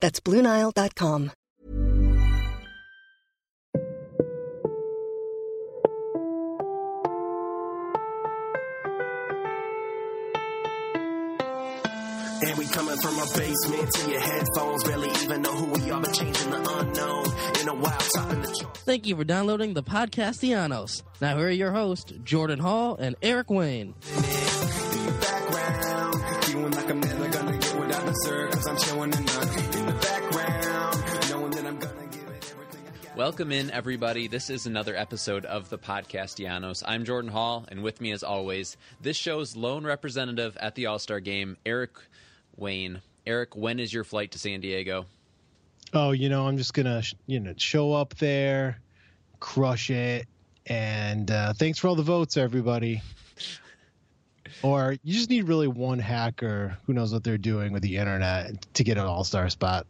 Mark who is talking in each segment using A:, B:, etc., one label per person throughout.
A: That's BlueNile.com.
B: And we coming from a basement to your headphones. Barely even know who we are, but changing the unknown. In a while, topping the charts.
C: Thank you for downloading the Podcastellanos. Now here are your hosts, Jordan Hall and Eric Wayne.
B: Background, feeling like I'm enough in the background. Knowing that I'm gonna give it everything.
D: Welcome in, everybody. This is another episode of the podcast Podcastellanos. I'm Jordan Hall, and with me, as always, this show's lone representative at the All Star game, Eric Wayne. Eric, when is your flight to San Diego?
E: oh, you know, I'm just gonna, you know, show up there, crush it, and uh, thanks for all the votes, everybody. Or you just need really one hacker who knows what they're doing with the internet to get an all-star spot.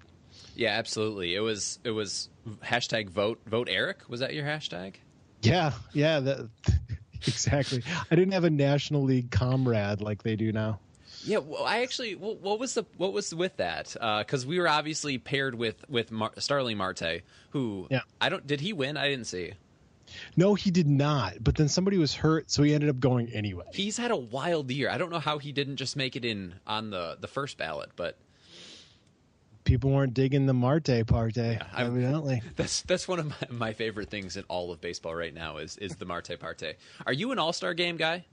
D: Yeah, absolutely. It was it was hashtag vote vote Eric. Was that your hashtag?
E: Yeah, yeah, that, exactly. I didn't have a National League comrade like they do now.
D: Yeah, well, I actually, well, what was the what was with that? Uh, because we were obviously paired with with Mar- Starling Marte, who
E: Yeah.
D: I don't did he win? I didn't see.
E: No, he did not. But then somebody was hurt, so he ended up going anyway.
D: He's had a wild year. I don't know how he didn't just make it in on the the first ballot, but
E: People weren't digging the Marte parte,
D: I-
E: evidently.
D: That's that's one of my, my favorite things in all of baseball right now is is the Marte Parte. Are you an All Star Game guy?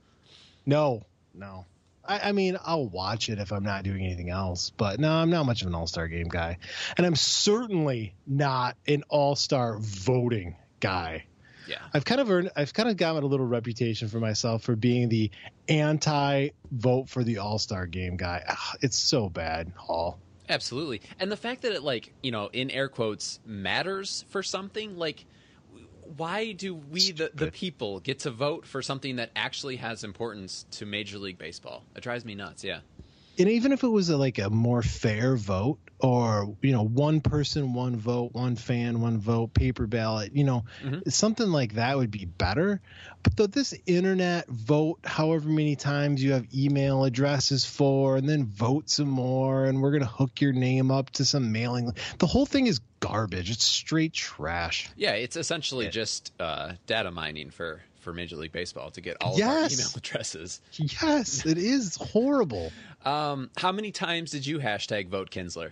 E: No, no. I, I mean, I'll watch it if I'm not doing anything else, but no, I'm not much of an all star game guy. And I'm certainly not an all star voting guy.
D: Yeah,
E: I've kind of earned, I've kind of gotten a little reputation for myself for being the anti vote for the all star game guy. Ugh, it's so bad, Hall.
D: absolutely. And the fact that it like you know in air quotes matters for something like. Why do we, the, the people, get to vote for something that actually has importance to Major League Baseball? It drives me nuts. Yeah.
E: and even if it was a, like a more fair vote or you know one person one vote one fan one vote paper ballot you know something like that would be better. But though this internet vote however many times you have email addresses for and then vote some more and we're going to hook your name up to some mailing the whole thing is garbage. It's straight trash.
D: Yeah, it's essentially just uh, data mining for, for Major League Baseball to get all of our email addresses.
E: yes it is horrible.
D: Um, how many times did you hashtag vote Kinsler?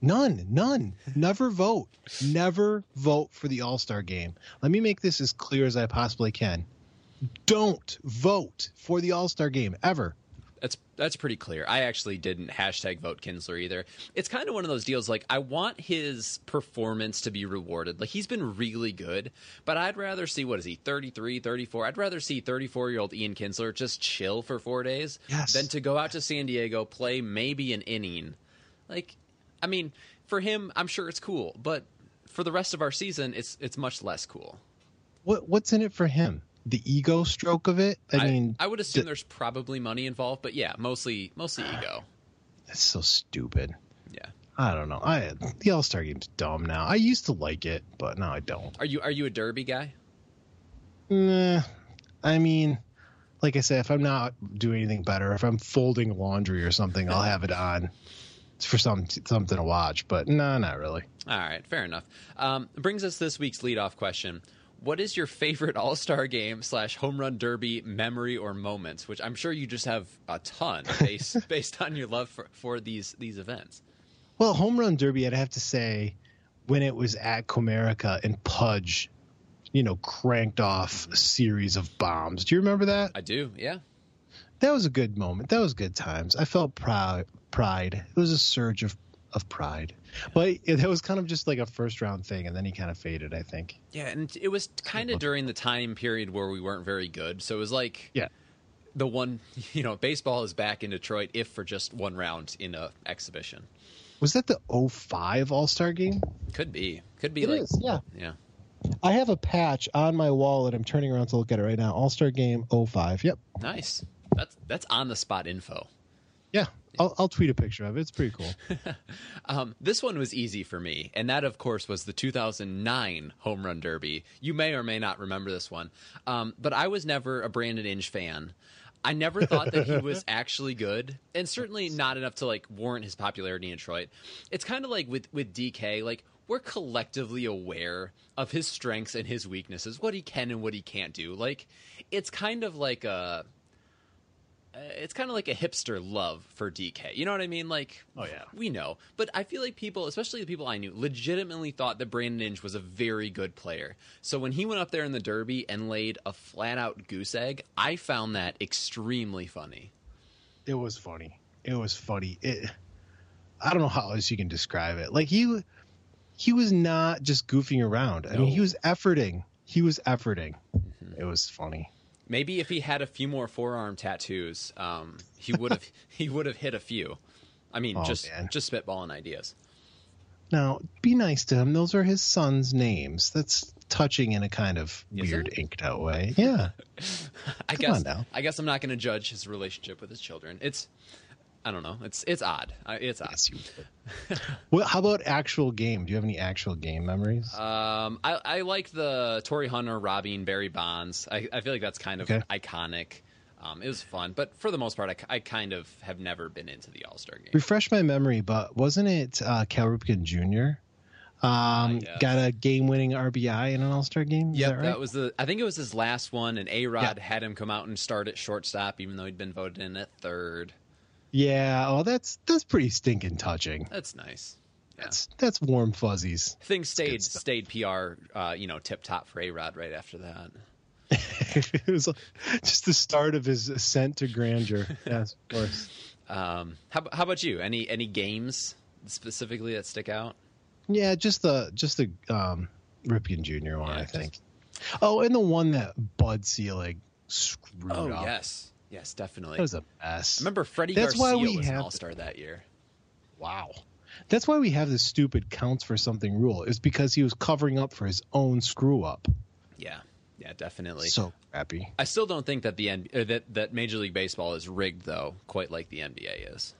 E: None, none. Never vote. Never vote for the All Star game. Let me make this as clear as I possibly can. Don't vote for the All Star game ever.
D: That's that's pretty clear. I actually didn't hashtag vote Kinsler either. It's kind of one of those deals like I want his performance to be rewarded. Like he's been really good, but I'd rather see what is he 33, 34. I'd rather see 34-year-old Ian Kinsler just chill for 4 days
E: Yes.
D: than to go out to San Diego, play maybe an inning. Like I mean, for him, I'm sure it's cool, but for the rest of our season, it's it's much less cool.
E: What what's in it for him? The ego stroke of it? I, mean,
D: I would assume there's probably money involved, but yeah, mostly mostly ah, ego.
E: that's so stupid.
D: Yeah.
E: I don't know. I the All Star game's dumb now. I used to like it, but now I don't.
D: Are you are you a derby guy?
E: Nah, I mean, like I said, if I'm not doing anything better, if I'm folding laundry or something, I'll have it on for some something to watch. But no, not really.
D: All right, fair enough. Um, brings us this week's leadoff question. What is your favorite All Star game slash home run derby memory or moments? Which I'm sure you just have a ton based based on your love for, for these these events.
E: Well, home run derby, I'd have to say when it was at Comerica and Pudge, you know, cranked off a series of bombs. Do you remember that?
D: I do. Yeah.
E: That was a good moment. That was good times. I felt proud. Pride. It was a surge of of pride. But it, that was kind of just like a first round thing, and then he kind of faded. I think.
D: Yeah, and it was kind of during the time period where we weren't very good. So it was like
E: Yeah.
D: the one, you know, baseball is back in Detroit if for just one round in a exhibition.
E: Was that the 05 All Star game?
D: Could be. Could be
E: It
D: like
E: is, yeah.
D: yeah.
E: I have a patch on my wall that I'm turning around to look at it right now. All Star game 05. Yep.
D: Nice. That's that's on the spot info.
E: Yeah. I'll, I'll tweet a picture of it. It's pretty cool.
D: Um, this one was easy for me, and that, of course, was the 2009 Home Run Derby. You may or may not remember this one, um, but I was never a Brandon Inge fan. I never thought that he was actually good, and certainly not enough to like warrant his popularity in Detroit. It's kind of like with with DK, like we're collectively aware of his strengths and his weaknesses, what he can and what he can't do. Like it's kind of like a Uh, it's kind of like a hipster love for DK. You know what I mean? Like,
E: Oh, yeah.
D: we know. But I feel like people, especially the people I knew, legitimately thought that Brandon Inge was a very good player. So when he went up there in the Derby and laid a flat out goose egg, I found that extremely funny.
E: it was funny. It was funny. It. I don't know how else you can describe it. Like he, he was not just goofing around. I mean, he was efforting. He was efforting. Mm-hmm. It was funny.
D: Maybe if he had a few more forearm tattoos, um, he would have he would have hit a few. I mean,
E: Oh,
D: just
E: man.
D: just spitballing ideas.
E: Now, be nice to him. Those are his son's names. That's touching in a kind of
D: Is
E: weird,
D: it?
E: inked out way. Yeah.
D: I
E: Come
D: guess
E: on now.
D: I guess I'm not going to judge his relationship with his children. It's I don't know. It's it's odd. It's odd.
E: Yes, you well, how about actual game? Do you have any actual game memories?
D: Um, I, I like the Torii Hunter robbing Barry Bonds. I, I feel like that's kind of
E: Okay.
D: iconic. Um, it was fun, but for the most part, I, I kind of have never been into the All Star game.
E: Refresh my memory, but wasn't it uh, Cal Ripken Jr. Um,
D: yes.
E: got a game-winning RBI in an All-Star game?
D: Yeah,
E: that right?
D: that was the. I think it was his last one, and A Rod
E: Yeah.
D: had him come out and start at shortstop, even though he'd been voted in at third.
E: Yeah. Oh, that's that's pretty stinking touching.
D: That's nice. Yeah.
E: That's that's warm fuzzies.
D: Things stayed stayed PR, uh, you know, tip top for A Rod right after that.
E: it was just the start of his ascent to grandeur. yes, of course.
D: Um, how, how about you? Any any games specifically that stick out?
E: Yeah, just the just the um, Ripken Jr. one,
D: Yeah,
E: I
D: just-
E: think. Oh, and the one that Bud Selig screwed
D: Oh
E: up.
D: yes, yes, definitely.
E: That was a mess.
D: Remember Freddy
E: That's
D: Garcia
E: why we
D: was an All Star that year.
E: Wow. That's why we have this stupid counts for something rule. Is because he was covering up for his own screw up.
D: Yeah, yeah, definitely.
E: So crappy.
D: I still don't think that the N- that that Major League Baseball is rigged though, quite like the NBA is.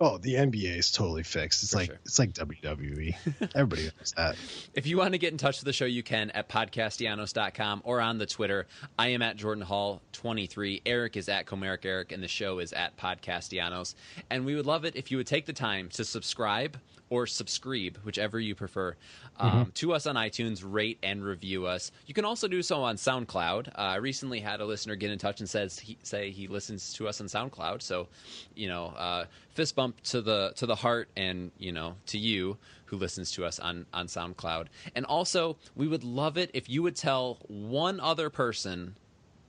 E: Oh, the NBA is totally fixed. It's
D: For
E: like
D: sure.
E: it's like WWE. Everybody knows that.
D: If you want to get in touch with the show, you can at podcastellanos.com or on the Twitter. I am at Jordan Hall 23. Eric is at Comerica Eric, and the show is at Podcastellanos. And we would love it if you would take the time to subscribe or subscribe, whichever you prefer, um, to us on iTunes, rate and review us. You can also do so on SoundCloud. Uh, I recently had a listener get in touch and says he, say he listens to us on SoundCloud. So, you know, uh, fist bump to the to the heart, and you know, to you who listens to us on on SoundCloud. And also, we would love it if you would tell one other person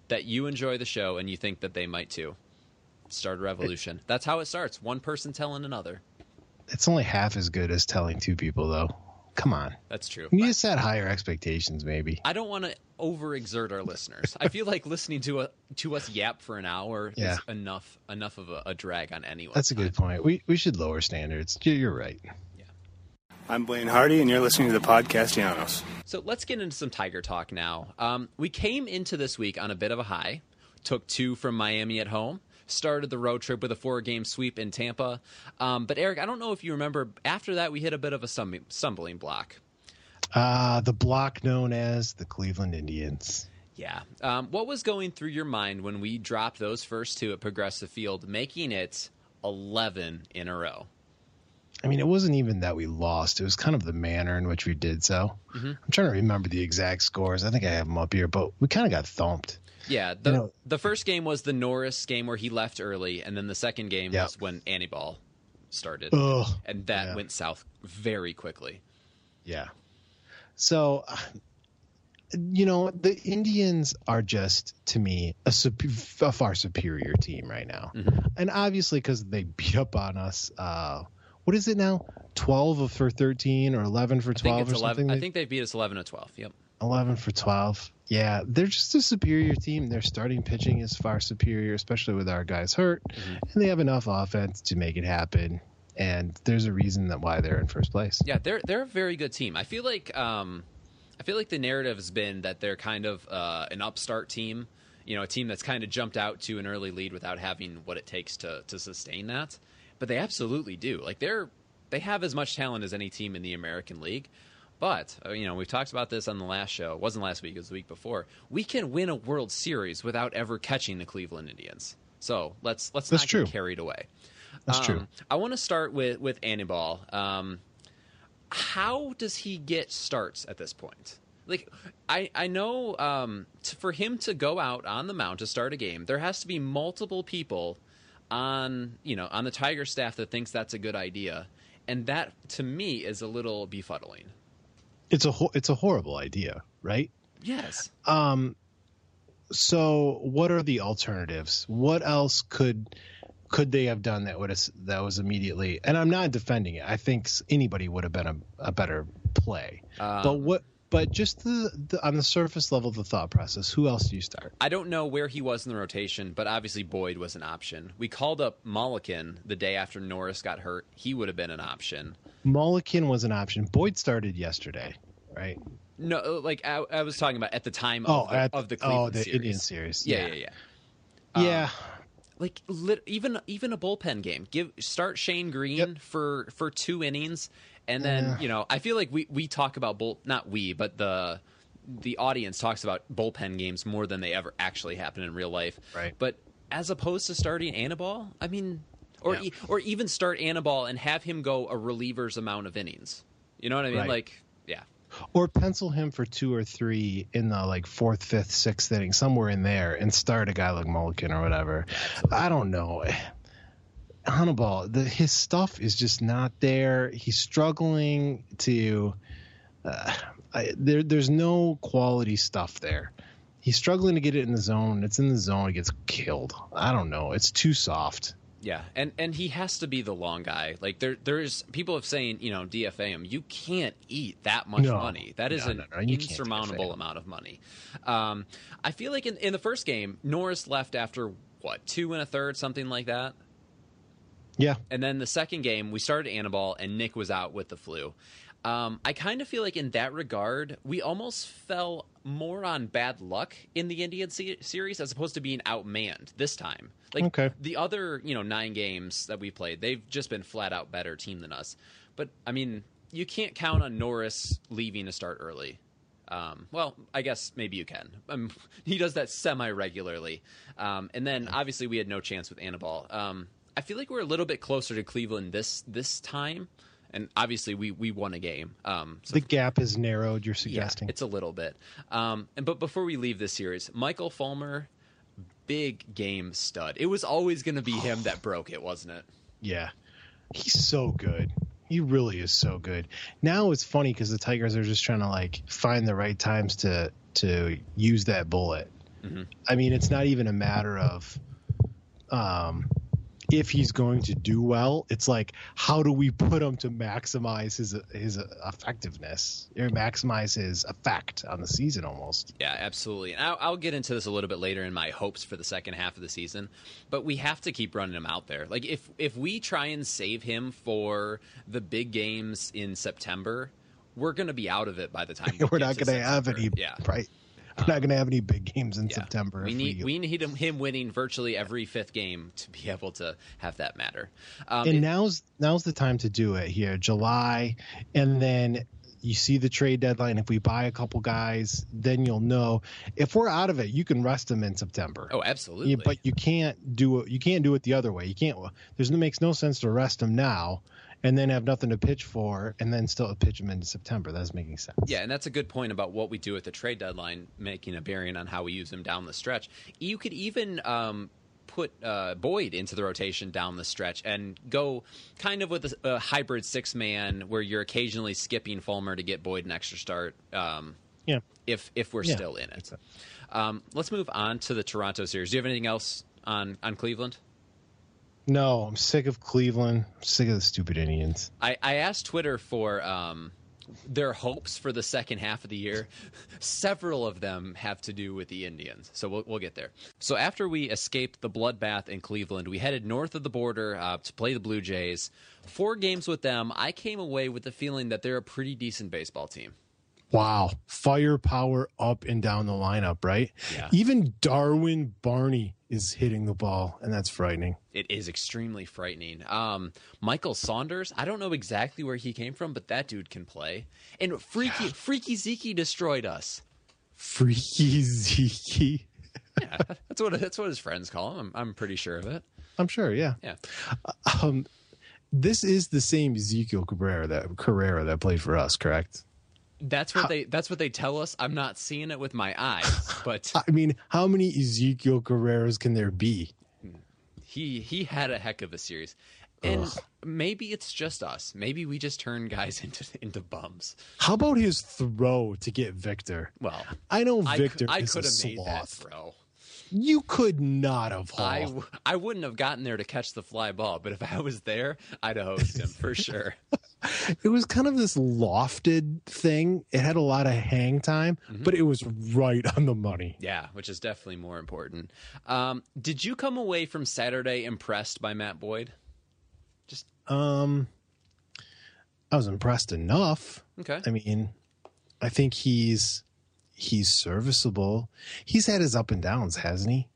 D: that you enjoy the show and you think that they might too. Start a revolution. That's how it starts. One person telling another.
E: It's only half as good as telling two people, though. Come on.
D: That's true.
E: You need to set higher expectations, maybe.
D: I don't want to overexert our listeners. I feel like listening to a, to us yap for an hour
E: Yeah.
D: is enough enough of a, a drag on anyone.
E: That's a good point. We we should lower standards. You- You're right.
F: I'm Blaine Hardy, and you're listening to the Podcastellanos.
D: So let's get into some Tiger talk now. Um, we came into this week on a bit of a high, took two from Miami at home, started the road trip with a four game sweep in Tampa. Um, but Eric, I don't know if you remember, after that, we hit a bit of a stumbling block.
E: Uh, the block known as the Cleveland Indians.
D: Yeah. Um, what was going through your mind when we dropped those first two at Progressive Field, making it 11 in a row?
E: I mean, it wasn't even that we lost. It was kind of the manner in which we did so.
D: Mm-hmm.
E: I'm trying to remember the exact scores. I think I have them up here, but we kind of got thumped.
D: Yeah, the
E: You know-
D: the first game was the Norris game where he left early, and then the second game
E: Yeah.
D: was when Anibal started,
E: Ugh.
D: and that
E: Yeah.
D: went south very quickly.
E: Yeah. So, uh, you know, the Indians are just to me a, sup- a far superior team right now,
D: Mm-hmm.
E: and obviously because they beat up on us. Uh, what is it now? Twelve for thirteen or eleven for twelve or something?
D: eleven. I think they beat us eleven to twelve. Yep.
E: 11 for 12. Yeah, they're just a superior team. Their starting pitching is far superior, especially with our guys hurt, and they have enough offense to make it happen. And there's a reason that why they're in first place.
D: Yeah, they're they're a very good team. I feel like um, I feel like the narrative has been that they're kind of uh, an upstart team. You know, a team that's kind of jumped out to an early lead without having what it takes to to sustain that. But they absolutely do. Like they're they have as much talent as any team in the American League. But uh, you know, we've talked about this on the last show. It wasn't last week; it was the week before. We can win a World Series without ever catching the Cleveland Indians. So let's let's
E: That's
D: not
E: true.
D: get carried away.
E: That's
D: Um,
E: true.
D: I want to start with with Anibal. Um, how does he get starts at this point? Like, I I know um, for him to go out on the mound to start a game, there has to be multiple people on you know on the Tiger staff that thinks that's a good idea, and that to me is a little befuddling.
E: It's a ho- it's a horrible idea, right?
D: Yes.
E: Um so what are the alternatives? What else could could they have done that would have, that was immediately and I'm not defending it. I think anybody would have been a, a better play.
D: Um,
E: but what but just the, the on the surface level of the thought process, who else do you start?
D: I don't know where he was in the rotation, but obviously Boyd was an option. We called up Mulliken the day after Norris got hurt. He would have been an option.
E: Mulliken was an option. Boyd started yesterday, right?
D: No, like I, I was talking about at the time
E: Oh,
D: of the,
E: at,
D: of the
E: oh, the
D: series.
E: Indian series.
D: Yeah, yeah, yeah.
E: yeah.
D: Um, like lit, even even a bullpen game. Give start Shane Greene
E: Yep.
D: for for two innings, and then you know I feel like we we talk about bull not we but the the audience talks about bullpen games more than they ever actually happen in real life.
E: Right.
D: But as opposed to starting Anibal, I mean, or
E: Yeah.
D: e- or even start Anibal and have him go a reliever's amount of innings. You know what I mean?
E: Right.
D: Like, yeah.
E: or pencil him for two or three in the like fourth, fifth, sixth inning, somewhere in there, and start a guy like Mulliken or whatever. I don't know. Anibal, the his stuff is just not there. He's struggling to. Uh, I, there, there's no quality stuff there. He's struggling to get it in the zone. It's in the zone. It gets killed. I don't know. It's too soft.
D: Yeah, and and he has to be the long guy. Like there, there's people have saying, you know, DFA him. You can't eat that much
E: No.
D: money. That is
E: No,
D: an
E: no, no,
D: insurmountable amount of money. Um, I feel like in in the first game, Norris left after what two and a third, something like that.
E: Yeah.
D: And then the second game, we started Anibal, and Nick was out with the flu. Um, I kind of feel like in that regard, we almost fell more on bad luck in the Indian se- series as opposed to being outmanned this time. Like
E: Okay.
D: the other, you know, nine games that we played, they've just been flat out better team than us. But I mean, you can't count on Norris leaving to start early. Um, well, I guess maybe you can. Um, he does that semi regularly. Um, and then obviously we had no chance with Anibal. I feel like we're a little bit closer to Cleveland this this time, and obviously we we won a game. Um, so
E: The gap is narrowed. You're
D: yeah,
E: suggesting.
D: it's a little bit. Um, and but before we leave this series, Michael Fulmer, big game stud. It was always going to be him that broke it, wasn't it?
E: Yeah. He's so good. He really is so good. Now it's funny because the Tigers are just trying to like find the right times to to use that bullet. I mean, it's not even a matter of um if he's going to do well. It's like how do we put him to maximize his his effectiveness or maximize his effect on the season almost.
D: Yeah, absolutely. And I'll, I'll get into this a little bit later in my hopes for the second half of the season, but we have to keep running him out there. Like if if we try and save him for the big games in September, we're going to be out of it by the time we
E: We're
D: get
E: not going to have any
D: Yeah.
E: right. We're not going to have any big games in
D: Yeah.
E: September.
D: We need we need him, him winning virtually every fifth game to be able to have that matter. Um,
E: and
D: it-
E: now's now's the time to do it here july and then you see the trade deadline if we buy a couple guys then you'll know if we're out of it you can rest them in september
D: oh, absolutely.
E: Yeah, but you can't do it you can't do it the other way you can't there's no makes no sense to rest them now and then have nothing to pitch for and then still pitch them into september that's making sense
D: Yeah, and that's a good point about what we do at the trade deadline, making a bearing on how we use them down the stretch. You could even um, put uh, Boyd into the rotation down the stretch and go kind of with a, a hybrid six man where you're occasionally skipping Fulmer to get Boyd an extra start. Um,
E: Yeah.
D: if if we're
E: Yeah.
D: still in it. Um, let's move on to the Toronto series. Do you have anything else on on Cleveland?
E: No, I'm sick of Cleveland. I'm sick of the stupid Indians.
D: I, I asked Twitter for um, their hopes for the second half of the year. Several of them have to do with the Indians, so we'll, we'll get there. So after we escaped the bloodbath in Cleveland, we headed north of the border uh, to play the Blue Jays. Four games with them, I came away with the feeling that they're a pretty decent baseball team.
E: Wow. Firepower up and down the lineup, right?
D: Yeah.
E: Even Darwin Barney is hitting the ball, and that's frightening.
D: It is extremely frightening. Um, Michael Saunders, I don't know exactly where he came from, but that dude can play. And Freaky Freaky Zeke destroyed us.
E: Freaky Zeke.
D: Yeah, that's what that's what his friends call him. I'm, I'm pretty sure of it.
E: I'm sure, yeah.
D: Yeah.
E: Um, this is the same Ezequiel Cabrera that Carrera that played for us, correct?
D: That's what they that's what they tell us. I'm not seeing it with my eyes, but
E: I mean, how many Ezequiel Carreras can there be?
D: he he had a heck of a series. And maybe it's just us. Maybe we just turn guys into into bums.
E: How about his throw to get Victor?
D: Well,
E: I know Victor
D: I
E: is
D: could
E: a
D: have made that
E: sloth.
D: throw.
E: You could not have.
D: I, w- I wouldn't have gotten there to catch the fly ball, but if I was there, I'd have hosed him for sure.
E: it was kind of this lofted thing. It had a lot of hang time,
D: Mm-hmm.
E: but it was right on the money.
D: Yeah, which is definitely more important. Um, did you come away from Saturday impressed by Matt Boyd? Just
E: Um, I was impressed enough.
D: okay.
E: I mean, I think he's he's serviceable. He's had his up and downs, hasn't he?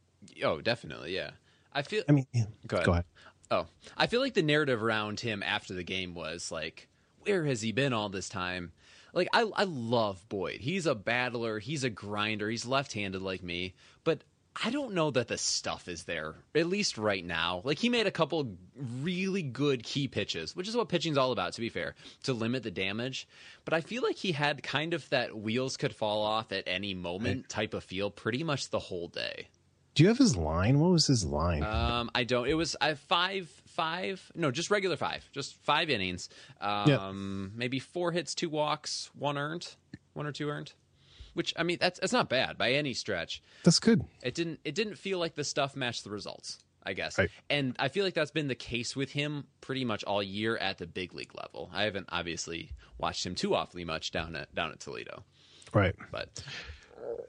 D: Oh, definitely. Yeah. I feel.
E: I mean,
D: Go ahead.
E: Go ahead.
D: Oh, I feel like the narrative around him after the game was like, where has he been all this time? Like, I, I love Boyd. He's a battler. He's a grinder. He's left-handed like me, but I don't know that the stuff is there. At least right now. Like, he made a couple really good key pitches, which is what pitching's all about. To be fair, to limit the damage. But I feel like he had kind of that wheels could fall off at any moment type of feel pretty much the whole day.
E: Do you have his line? What was his line?
D: Um, I don't. It was I five five. No, just regular five. Just five innings. Um, maybe four hits, two walks, one earned, one or two earned. Which I mean, that's that's not bad by any stretch.
E: That's good.
D: It didn't it didn't feel like the stuff matched the results. I guess.
E: Right.
D: And I feel like that's been the case with him pretty much all year at the big league level. I haven't obviously watched him too awfully much down at down at Toledo,
E: Right.
D: but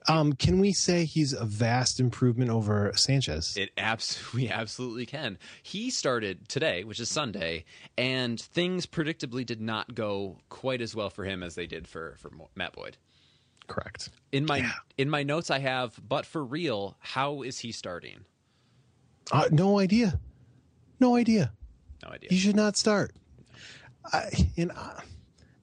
E: Um, can we say he's a vast improvement over Sanchez?
D: It abs- we absolutely can. He started today, which is Sunday, and things predictably did not go quite as well for him as they did for for Matt Boyd.
E: Correct.
D: In my in my notes, I have, but for real, how is he starting?
E: Uh, no idea. No idea.
D: No idea.
E: He should not start. I, and uh,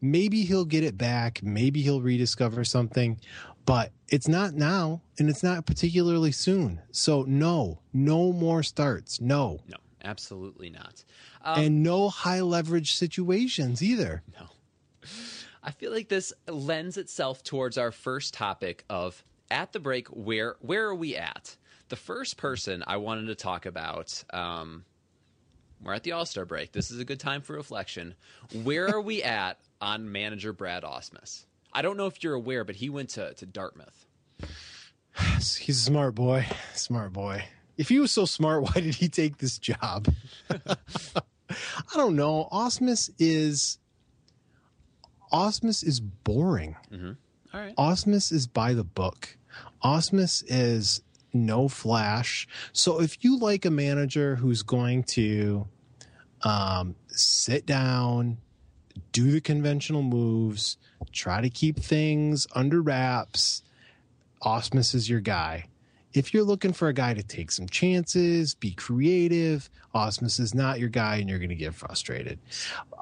E: maybe he'll get it back. Maybe he'll rediscover something, but it's not now, and it's not particularly soon. So no, no more starts. No,
D: no, absolutely not. Um,
E: and no high leverage situations either.
D: no. I feel like this lends itself towards our first topic of at the break. Where where are we at? The first person I wanted to talk about. Um, we're at the All Star break. This is a good time for reflection. Where are we at on manager Brad Ausmus? I don't know if you're aware, but he went to, to Dartmouth.
E: He's a smart boy. Smart boy. If he was so smart, why did he take this job? I don't know. Ausmus is Ausmus is boring.
D: All right.
E: Ausmus is by the book. Ausmus is no flash. So if you like a manager who's going to um, sit down, do the conventional moves, try to keep things under wraps, Ausmus is your guy. If you're looking for a guy to take some chances, be creative, Ausmus is not your guy and you're going to get frustrated.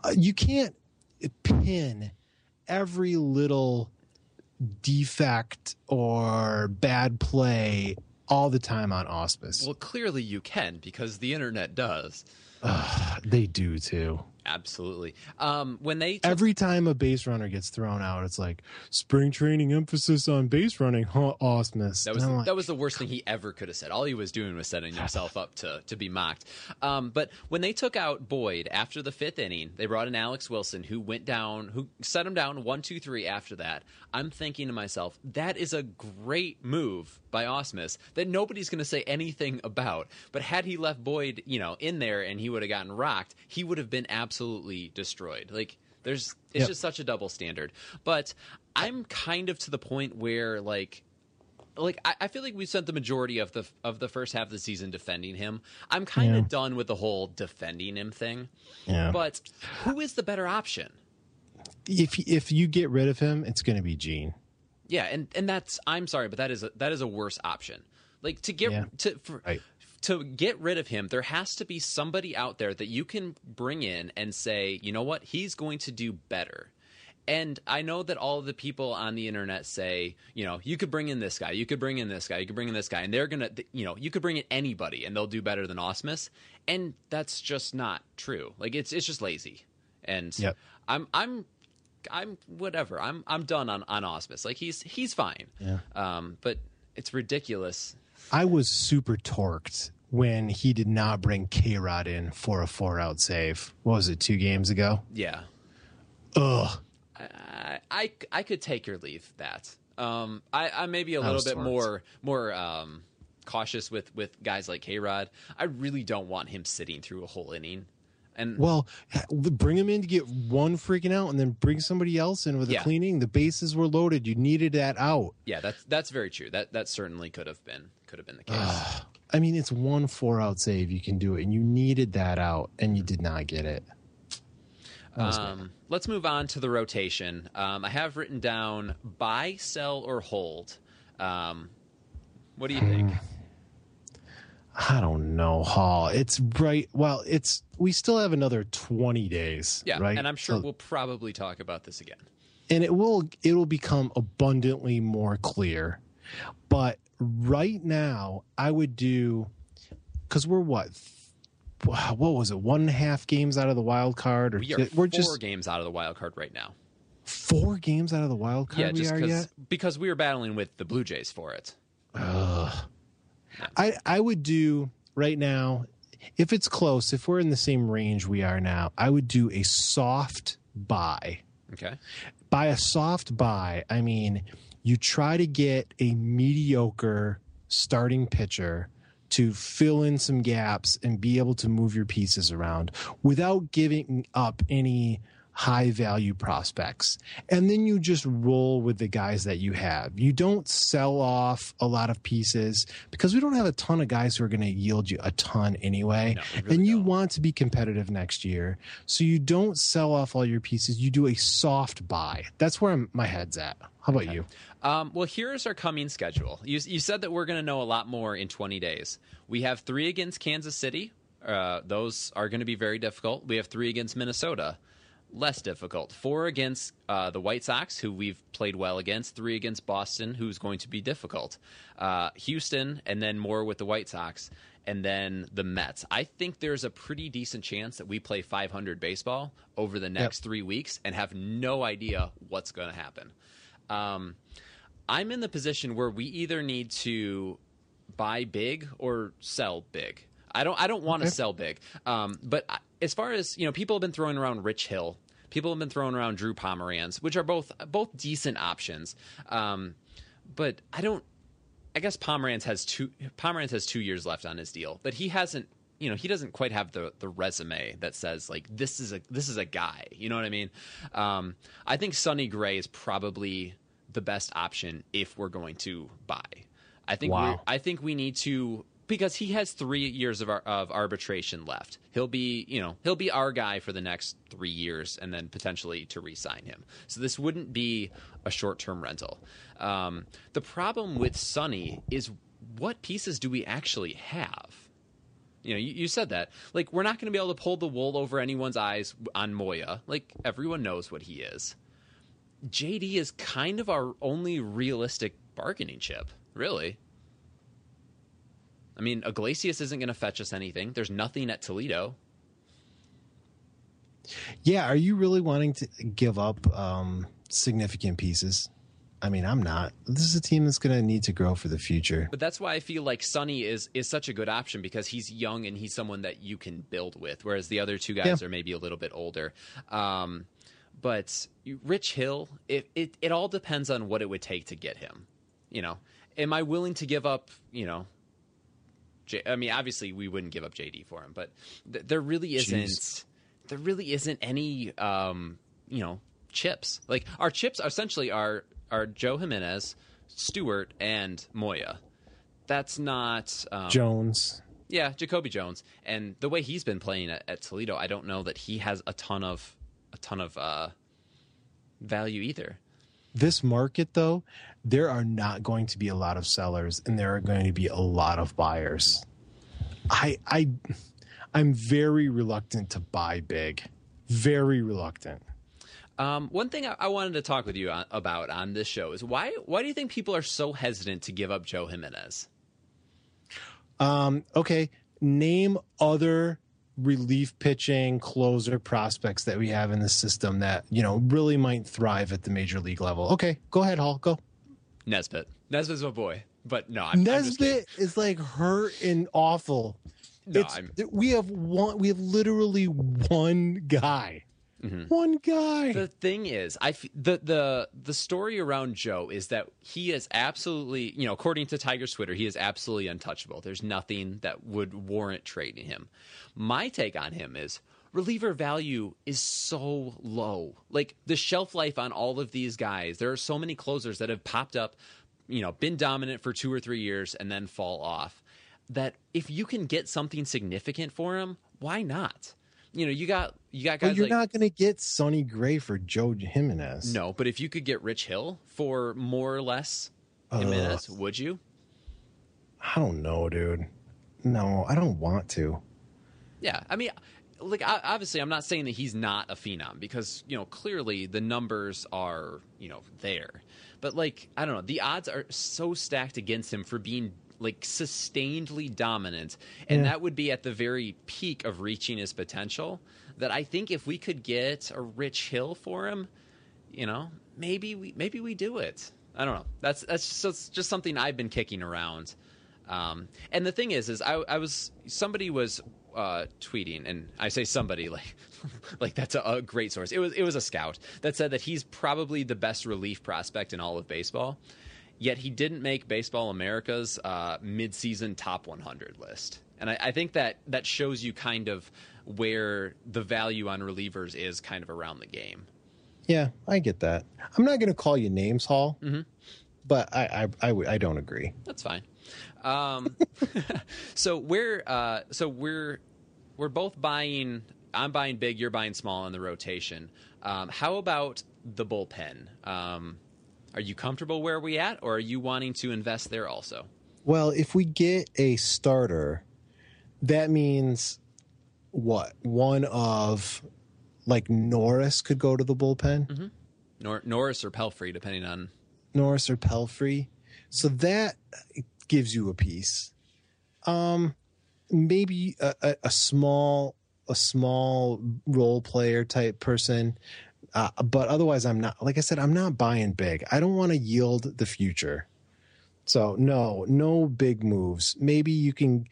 E: Uh, you can't pin every little defect or bad play all the time on Ausmus.
D: Well, clearly you can because the internet does.
E: they do too.
D: Absolutely. Um, when they took-
E: Every time a base runner gets thrown out, it's like spring training emphasis on base running, huh, Ausmus?
D: That was
E: And like,
D: that was the worst thing he ever could have said. All he was doing was setting himself up to to be mocked. Um, but when they took out Boyd after the fifth inning, they brought in Alex Wilson, who went down, who set him down one, two, three. After that, I'm thinking to myself, that is a great move by Ausmus that nobody's going to say anything about. But had he left Boyd, you know, in there and he would have gotten rocked, he would have been absolutely destroyed. Like there's, it's
E: Yep.
D: just such a double standard. But I'm kind of to the point where like like I, I feel like we spent the majority of the of the first half of the season defending him. I'm kind of
E: Yeah.
D: done with the whole defending him thing.
E: yeah.
D: But who is the better option?
E: if if you get rid of him, it's going to be Gene.
D: Yeah, and and that's I'm sorry, but that is a, that is a worse option. Like to get
E: Yeah.
D: to for,
E: Right.
D: To get rid of him, there has to be somebody out there that you can bring in and say, you know what, he's going to do better. And I know that all of the people on the internet say, you know, you could bring in this guy, you could bring in this guy, you could bring in this guy, and they're gonna, you know, you could bring in anybody, and they'll do better than Ausmus, and that's just not true. Like it's it's just lazy, and
E: Yep.
D: I'm I'm I'm whatever. I'm I'm done on on Ausmus. Like he's he's fine.
E: Yeah.
D: Um, but it's ridiculous.
E: I was super torqued when he did not bring K Rod in for a four out save. What was it, two games ago?
D: Yeah.
E: Ugh.
D: I I, I could take or leave that. Um, I I may be a little bit
E: torqued.
D: more more um cautious with with guys like K Rod. I really don't want him sitting through a whole inning. And
E: Well, bring him in to get one freaking out, and then bring somebody else in with a
D: Yeah.
E: cleaning. The bases were loaded. You needed that out.
D: yeah, that's that's very true. That that certainly could have been could have been the case.
E: I mean, it's one four out save. You can do it, and you needed that out, and you did not get it. That was bad.
D: Um, let's move on to the rotation. Um, I have written down buy, sell, or hold. Um, what do you think?
E: I don't know, Hall. It's right. Well, it's we still have another twenty days.
D: Yeah,
E: right.
D: and I'm sure
E: So-
D: we'll probably talk about this again.
E: and it will it will become abundantly more clear. But right now, I would do because we're what what was it one and a half games out of the wild card, or
D: We are
E: we're
D: four
E: just
D: games out of the wild card right now.
E: four games out of the wild card.
D: yeah,
E: we
D: just
E: are
D: because
E: yet.
D: because we were battling with the Blue Jays for it.
E: I I would do right now if it's close. If we're in the same range we are now, I would do a soft buy.
D: Okay.
E: by a soft buy, I mean you try to get a mediocre starting pitcher to fill in some gaps and be able to move your pieces around without giving up any high value prospects. And then you just roll with the guys that you have. You don't sell off a lot of pieces because we don't have a ton of guys who are going to yield you a ton anyway.
D: No, really
E: and you
D: don't.
E: want to be competitive next year. So you don't sell off all your pieces. You do a soft buy. That's where I'm, my head's at. How about you?
D: Um, well, here's our coming schedule. You, you said that we're going to know a lot more in 20 days. We have three against Kansas City. Uh, those are going to be very difficult. We have three against Minnesota. Less difficult. Four against uh, the White Sox, who we've played well against. Three against Boston, who's going to be difficult. Uh, Houston, and then more with the White Sox, and then the Mets. I think there's a pretty decent chance that we play 500 baseball over the next three weeks and have no idea what's going to happen. Um, I'm in the position where we either need to buy big or sell big. I don't. I don't want to sell big. Um, but I- as far as you know, people have been throwing around Rich Hill. People have been throwing around Drew Pomeranz, which are both both decent options. Um, but I don't. I guess Pomeranz has two. Pomeranz has two years left on his deal, but he hasn't. You know, he doesn't quite have the the resume that says like this is a this is a guy. You know what I mean? Um, I think Sonny Gray is probably the best option if we're going to buy. I think
E: Wow.
D: I think we need to because he has three years of, of arbitration left. He'll be you know he'll be our guy for the next three years and then potentially to re-sign him. So this wouldn't be a short term rental. Um, the problem with Sonny is what pieces do we actually have? You know, you, you said that. Like, we're not going to be able to pull the wool over anyone's eyes on Moya. Like, everyone knows what he is. JD is kind of our only realistic bargaining chip, really. I mean, Iglesias isn't going to fetch us anything. There's nothing at Toledo.
E: Yeah, are you really wanting to give up um, significant pieces? I mean, I'm not. This is a team that's going to need to grow for the future.
D: But that's why I feel like Sonny is is such a good option because he's young and he's someone that you can build with, whereas the other two guys
E: Yeah.
D: are maybe a little bit older. Um, but Rich Hill, it, it it all depends on what it would take to get him. You know, am I willing to give up? You know, J- I mean, obviously we wouldn't give up JD for him, but th- there really isn't.
E: Jeez.
D: There really isn't any. Um, you know, chips. Like our chips essentially are are Joe Jimenez, Stewart, and Moya. That's not um,
E: Jones.
D: yeah, Jacoby Jones, and the way he's been playing at, at Toledo, I don't know that he has a ton of a ton of uh, value either.
E: This market, though, there are not going to be a lot of sellers, and there are going to be a lot of buyers. I, I, I'm very reluctant to buy big. Very reluctant.
D: Um, one thing I, I wanted to talk with you on, about on this show is why why do you think people are so hesitant to give up Joe Jimenez?
E: Um, okay, name other relief pitching closer prospects that we have in the system that you know really might thrive at the major league level. Okay, go ahead, Hall. Go.
D: Nesbitt. Nesbitt's my boy, but no, I'm, I'm.
E: Nesbitt is like hurt and awful.
D: No, I'm-
E: we have one. We have literally one guy. Mm-hmm. One guy.
D: The thing is, I f- the the the story around Joe is that he is absolutely, you know, according to Tiger's Twitter, he is absolutely untouchable. There's nothing that would warrant trading him. My take on him is reliever value is so low. Like the shelf life on all of these guys, there are so many closers that have popped up, you know, been dominant for 2 or 3 years and then fall off. That if you can get something significant for him, why not? You know, you got you got guys
E: but you're
D: like
E: not going to get Sonny Gray for Joe Jimenez.
D: no, but if you could get Rich Hill for more or less Jimenez, would you?
E: I don't know, dude. No, I don't want to.
D: Yeah, I mean, like obviously, I'm not saying that he's not a phenom because you know clearly the numbers are you know there, but like I don't know, the odds are so stacked against him for being like sustainedly dominant, and
E: Yeah.
D: that would be at the very peak of reaching his potential. That I think if we could get a Rich Hill for him, you know, maybe we maybe we do it. I don't know. That's that's just, just something I've been kicking around. Um, and the thing is, is I, I was somebody was uh, tweeting, and I say somebody like like that's a, a great source. It was it was a scout that said that he's probably the best relief prospect in all of baseball. Yet he didn't make Baseball America's uh, midseason top 100 list, and I, I think that that shows you kind of where the value on relievers is kind of around the game.
E: Yeah, I get that. I'm not going to call you names, Hall,
D: Mm-hmm.
E: but I, I, I, I don't agree.
D: That's fine. Um, so we're uh, so we're we're both buying. I'm buying big. You're buying small in the rotation. Um, how about the bullpen? Um, are you comfortable where we at, or are you wanting to invest there also?
E: Well, if we get a starter, that means what? One of like Norris could go to the bullpen,
D: Nor- Norris or Pelfrey, depending on.
E: Norris or Pelfrey. So that gives you a piece. Um, maybe a, a, a small, a small role player type person. Uh, but otherwise, I'm not. Like I said, I'm not buying big. I don't want to yield the future. So no, no big moves. Maybe you can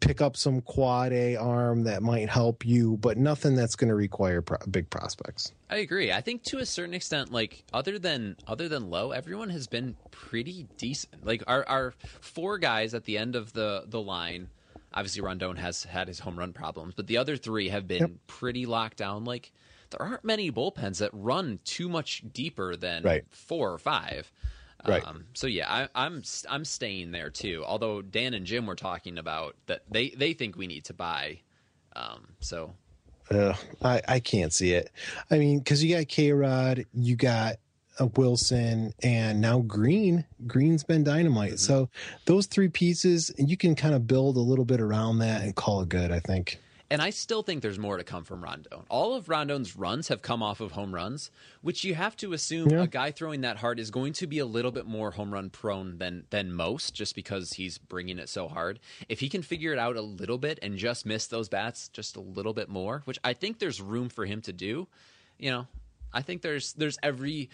E: pick up some quad A arm that might help you, but nothing that's going to require pro- big prospects.
D: I agree. I think to a certain extent, like other than other than Lowe, everyone has been pretty decent. Like our our four guys at the end of the the line. Obviously, Rondon has had his home run problems, but the other three have been
E: Yep.
D: pretty locked down. Like there aren't many bullpens that run too much deeper than
E: Right.
D: four or five.
E: Right.
D: Um, so yeah, I, I'm I'm staying there too. Although Dan and Jim were talking about that they they think we need to buy. Um, so
E: Ugh, I, I can't see it. I mean, because you got K Rod, you got uh, Wilson, and now Greene. Greene's been dynamite. So those three pieces, and you can kind of build a little bit around that and call it good. I think.
D: And I still think there's more to come from Rondon. All of Rondon's runs have come off of home runs, which you have to assume
E: Yeah.
D: a guy throwing that hard is going to be a little bit more home run prone than than most, just because he's bringing it so hard. If he can figure it out a little bit and just miss those bats just a little bit more, which I think there's room for him to do, you know, I think there's there's every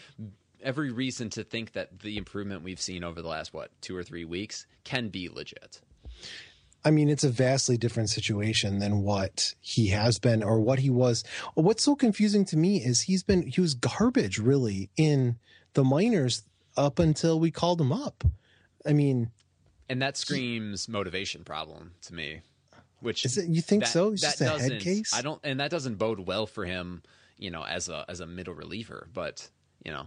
D: every reason to think that the improvement we've seen over the last what two or three weeks can be legit.
E: I mean, it's a vastly different situation than what he has been or what he was. What's so confusing to me is he's been, he was garbage really in the minors up until we called him up. I mean,
D: And that screams motivation problem to me. Which
E: Is it- you think
D: that-
E: so? It's
D: that
E: just a head case?
D: I don't, and that doesn't bode well for him, you know, as a as a middle reliever. But you know,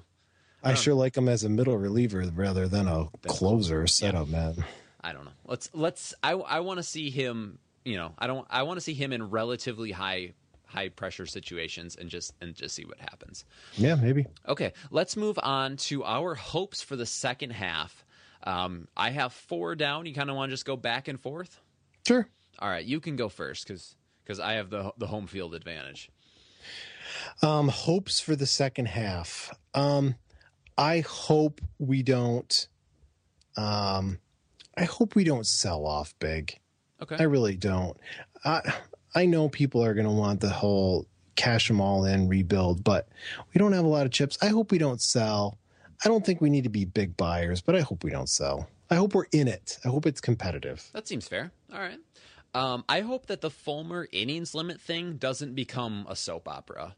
E: I sure like him as a middle reliever rather than a closer setup man.
D: I don't know. Let's let's. I I want to see him. You know, I don't. I want to see him in relatively high high pressure situations and just and just see what happens.
E: Yeah, maybe.
D: Okay, let's move on to our hopes for the second half. Um, I have four down. You kind of want to just go back and forth.
E: Sure.
D: All right, you can go first because because I have the the home field advantage.
E: Um, hopes for the second half. Um, I hope we don't. Um, I hope we don't sell off big.
D: Okay.
E: I really don't. I I know people are going to want the whole cash them all in rebuild, but we don't have a lot of chips. I hope we don't sell. I don't think we need to be big buyers, but I hope we don't sell. I hope we're in it. I hope it's competitive.
D: That seems fair. All right. Um, I hope that the Fulmer innings limit thing doesn't become a soap opera.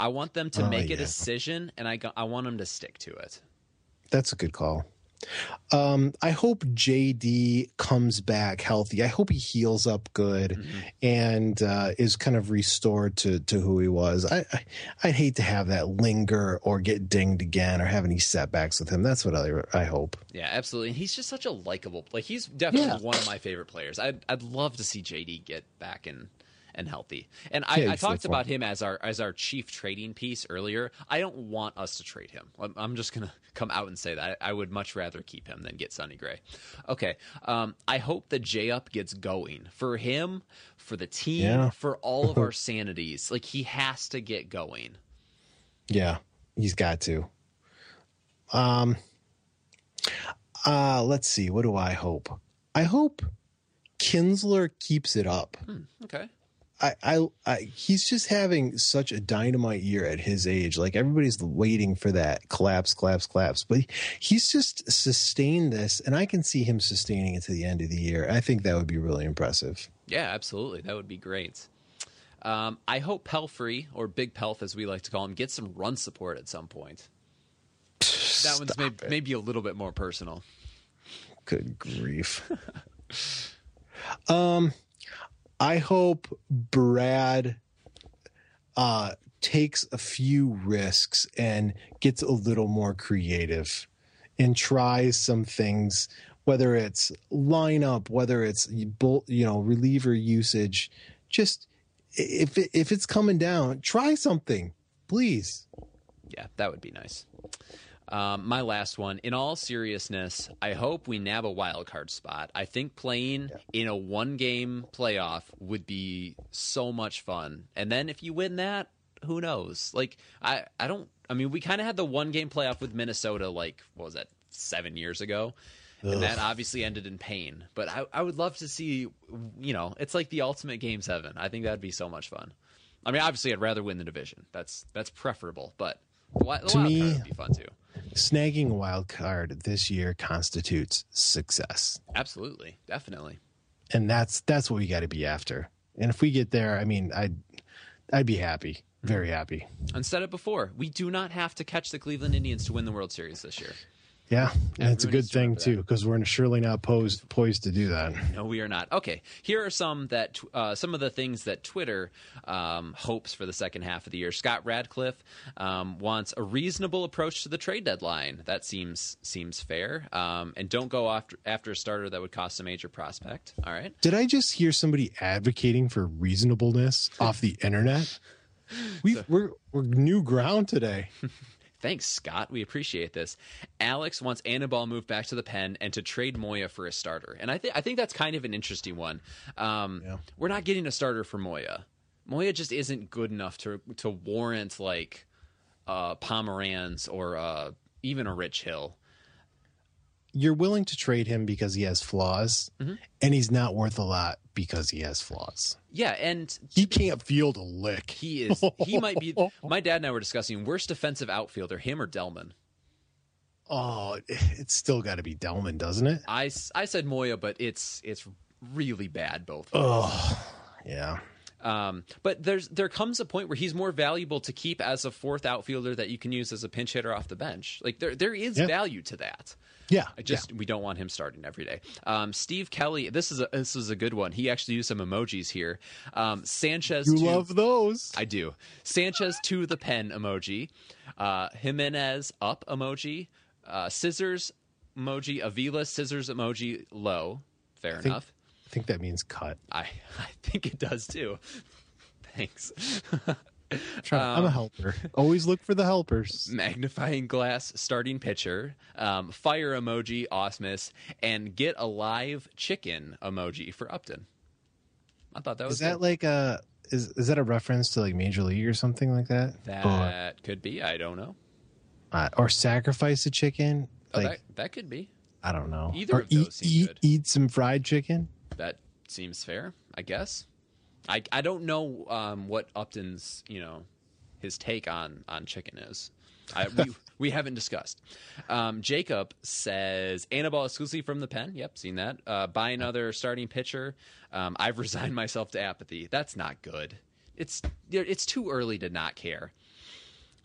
D: I want them to
E: Oh,
D: make a decision, and I go- I want them to stick to it.
E: That's a good call. Um, I hope JD comes back healthy. I hope he heals up good
D: Mm-hmm.
E: and uh, is kind of restored to to who he was. I, I I'd hate to have that linger or get dinged again or have any setbacks with him. That's what I I hope.
D: Yeah, absolutely. And he's just such a likable. Like he's definitely
E: Yeah.
D: one of my favorite players. I'd I'd love to see JD get back and and healthy. And I, I talked about him as our as our chief trading piece earlier. I don't want us to trade him. I'm, I'm just gonna come out and say that I, would much rather keep him than get Sonny Gray. Okay. Um, I hope that J Up gets going for him, for the team,
E: Yeah.
D: for all of our sanities. Like he has to get going.
E: Yeah, he's got to. Um. Uh, let's see. What do I hope? I hope Kinsler keeps it up.
D: Okay.
E: I, I, I, he's just having such a dynamite year at his age. Like everybody's waiting for that collapse, collapse, collapse. But he's just sustained this, and I can see him sustaining it to the end of the year. I think that would be really impressive.
D: Yeah, absolutely. That would be great. Um, I hope Pelfrey, or Big Pelf as we like to call him, gets some run support at some point. That one's may- maybe a little bit more personal.
E: Good grief. um, I hope Brad uh takes a few risks and gets a little more creative and tries some things whether it's lineup whether it's bull- you know reliever usage just if it, if it's coming down try something please
D: Yeah, that would be nice. Um, my last one. In all seriousness, I hope we nab a wild card spot. I think playing in a one game playoff would be so much fun. And then if you win that, who knows? Like I, I don't. I mean, we kind of had the one game playoff with Minnesota. Like what was that? Seven years ago. And that obviously ended in pain. But I, I would love to see, you know, it's like the ultimate game seven. I think that'd be so much fun. I mean, obviously, I'd rather win the division. That's that's preferable. But the, the
E: To
D: wild
E: me-
D: would be fun too.
E: Snagging a wild card this year constitutes success
D: Absolutely, definitely.
E: and that's that's what we got to be after. And if we get there, I mean, I'd I'd be happy, very hmm. happy.
D: And said it before. We do not have to catch the Cleveland Indians to win the World Series this year.
E: Yeah, and it's a good thing too because we're surely not posed poised to do that.
D: No, we are not. Okay, here are some that uh, some of the things that Twitter um, hopes for the second half of the year. Scott Radcliffe um, wants a reasonable approach to the trade deadline. That seems seems fair. Um, and don't go after after a starter that would cost a major prospect. All right.
E: Did I just hear somebody advocating for reasonableness off the internet? We we're we're new ground today.
D: Thanks, Scott. We appreciate this. Alex wants Anibal moved back to the pen and to trade Moya for a starter, and I think I think that's kind of an interesting one. Um,
E: Yeah.
D: We're not getting a starter for Moya. Moya just isn't good enough to to warrant like uh, Pomeranz or uh, even a Rich Hill.
E: You're willing to trade him because he has flaws,
D: Mhm.
E: and he's not worth a lot because he has flaws.
D: Yeah, and
E: He can't field a lick.
D: he is he might be. My dad and I were discussing worst defensive outfielder, him or Delman.
E: Oh, it's still got to be Delman, doesn't it?
D: I, I said Moya, but it's it's really bad both.
E: Oh, yeah.
D: Um, but there's there comes a point where he's more valuable to keep as a fourth outfielder that you can use as a pinch hitter off the bench. Like there there is
E: Yeah.
D: value to that.
E: Yeah.
D: I just we don't want him starting every day. Um, Steve Kelly, this is a this is a good one. He actually used some emojis here. Um, Sanchez,
E: You
D: to-
E: love those.
D: I do. Sanchez to the pen emoji, uh, Jimenez up emoji, uh, scissors emoji, Avila scissors emoji low. Fair
E: think-
D: enough.
E: I think that means cut.
D: I I think it does too. Thanks.
E: Try- I'm a helper. Always look for the helpers.
D: Magnifying glass starting pitcher, um, fire emoji Ausmus, and get a live chicken emoji for Upton. I thought that was
E: Is that
D: good.
E: like a is is that a reference to like Major League or something like that?
D: that could be. I don't know.
E: Or, uh, or sacrifice a chicken?
D: Oh,
E: Like
D: that that could be.
E: I don't know.
D: Either
E: or
D: of those
E: eat eat,
D: good.
E: eat some fried chicken.
D: That seems fair, I guess. I I don't know um, what Upton's you know his take on on chicken is. I, we we haven't discussed. Um, Jacob says Anibal exclusively from the pen. Yep, seen that. Uh, buy another starting pitcher. Um, I've resigned myself to apathy. That's not good. It's it's too early to not care.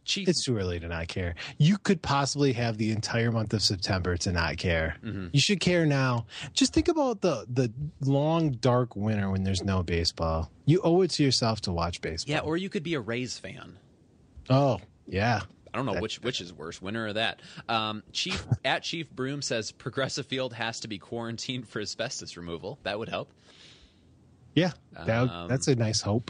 D: Chief,
E: It's too early to not care. You could possibly have the entire month of September to not care.
D: Mm-hmm.
E: You should care now. Just think about the the long dark winter when there's no baseball. You owe it to yourself to watch baseball.
D: yeah, or you could be a Rays fan.
E: oh yeah.
D: I don't know which which is worse, winner or that. Um, Chief at Chief Broom says Progressive Field has to be quarantined for asbestos removal. That would help.
E: Yeah, that,
D: Um,
E: that's a nice hope.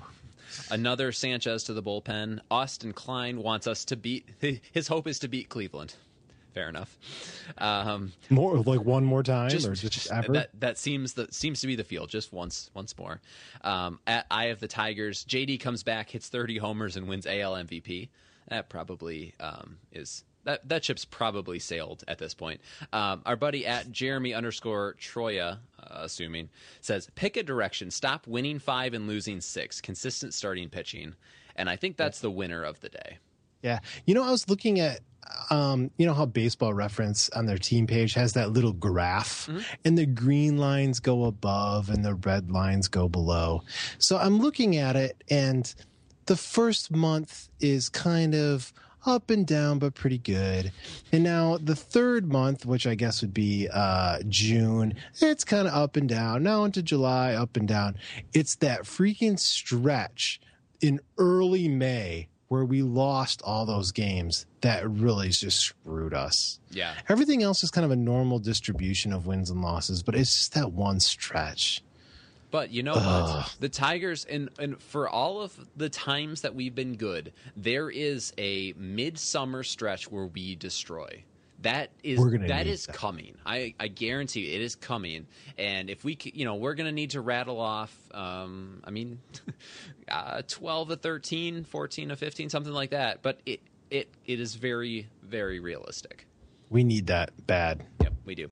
D: Another Sanchez to the bullpen. Austin Klein wants us to beat. His hope is to beat Cleveland. Fair enough. Um,
E: More like one more time
D: just,
E: or just,
D: just-
E: ever.
D: that that seems that seems to be the field. Just once once more. Um, at Eye of the Tigers, JD comes back, hits 30 homers, and wins AL MVP. That probably um, is that that ship's probably sailed at this point. Um, our buddy at Jeremy underscore Troya, uh, assuming says pick a direction. Stop winning five and losing six. Consistent starting pitching, and I think that's the winner of the day.
E: Yeah. You know, I was looking at, um, you know, how Baseball Reference on their team page has that little graph and the green lines go above and the red lines go below. So I'm looking at it and the first month is kind of up and down, but pretty good. And now the third month, which I guess would be uh, June, it's kind of up and down. Now into July, up and down. It's that freaking stretch in early May where we lost all those games that really just screwed us.
D: Yeah.
E: Everything else is kind of a normal distribution of wins and losses, but it's just that one stretch.
D: But you know what? The Tigers, and and for all of the times that we've been good, there is a midsummer stretch where we destroy. That is that is
E: that.
D: coming. I, I guarantee you, it is coming. And if we, you know, we're gonna need to rattle off. Um, I mean, uh, twelve to 13, 14 to fifteen, something like that. But it it it is very very realistic.
E: We need that bad.
D: Yep, we do.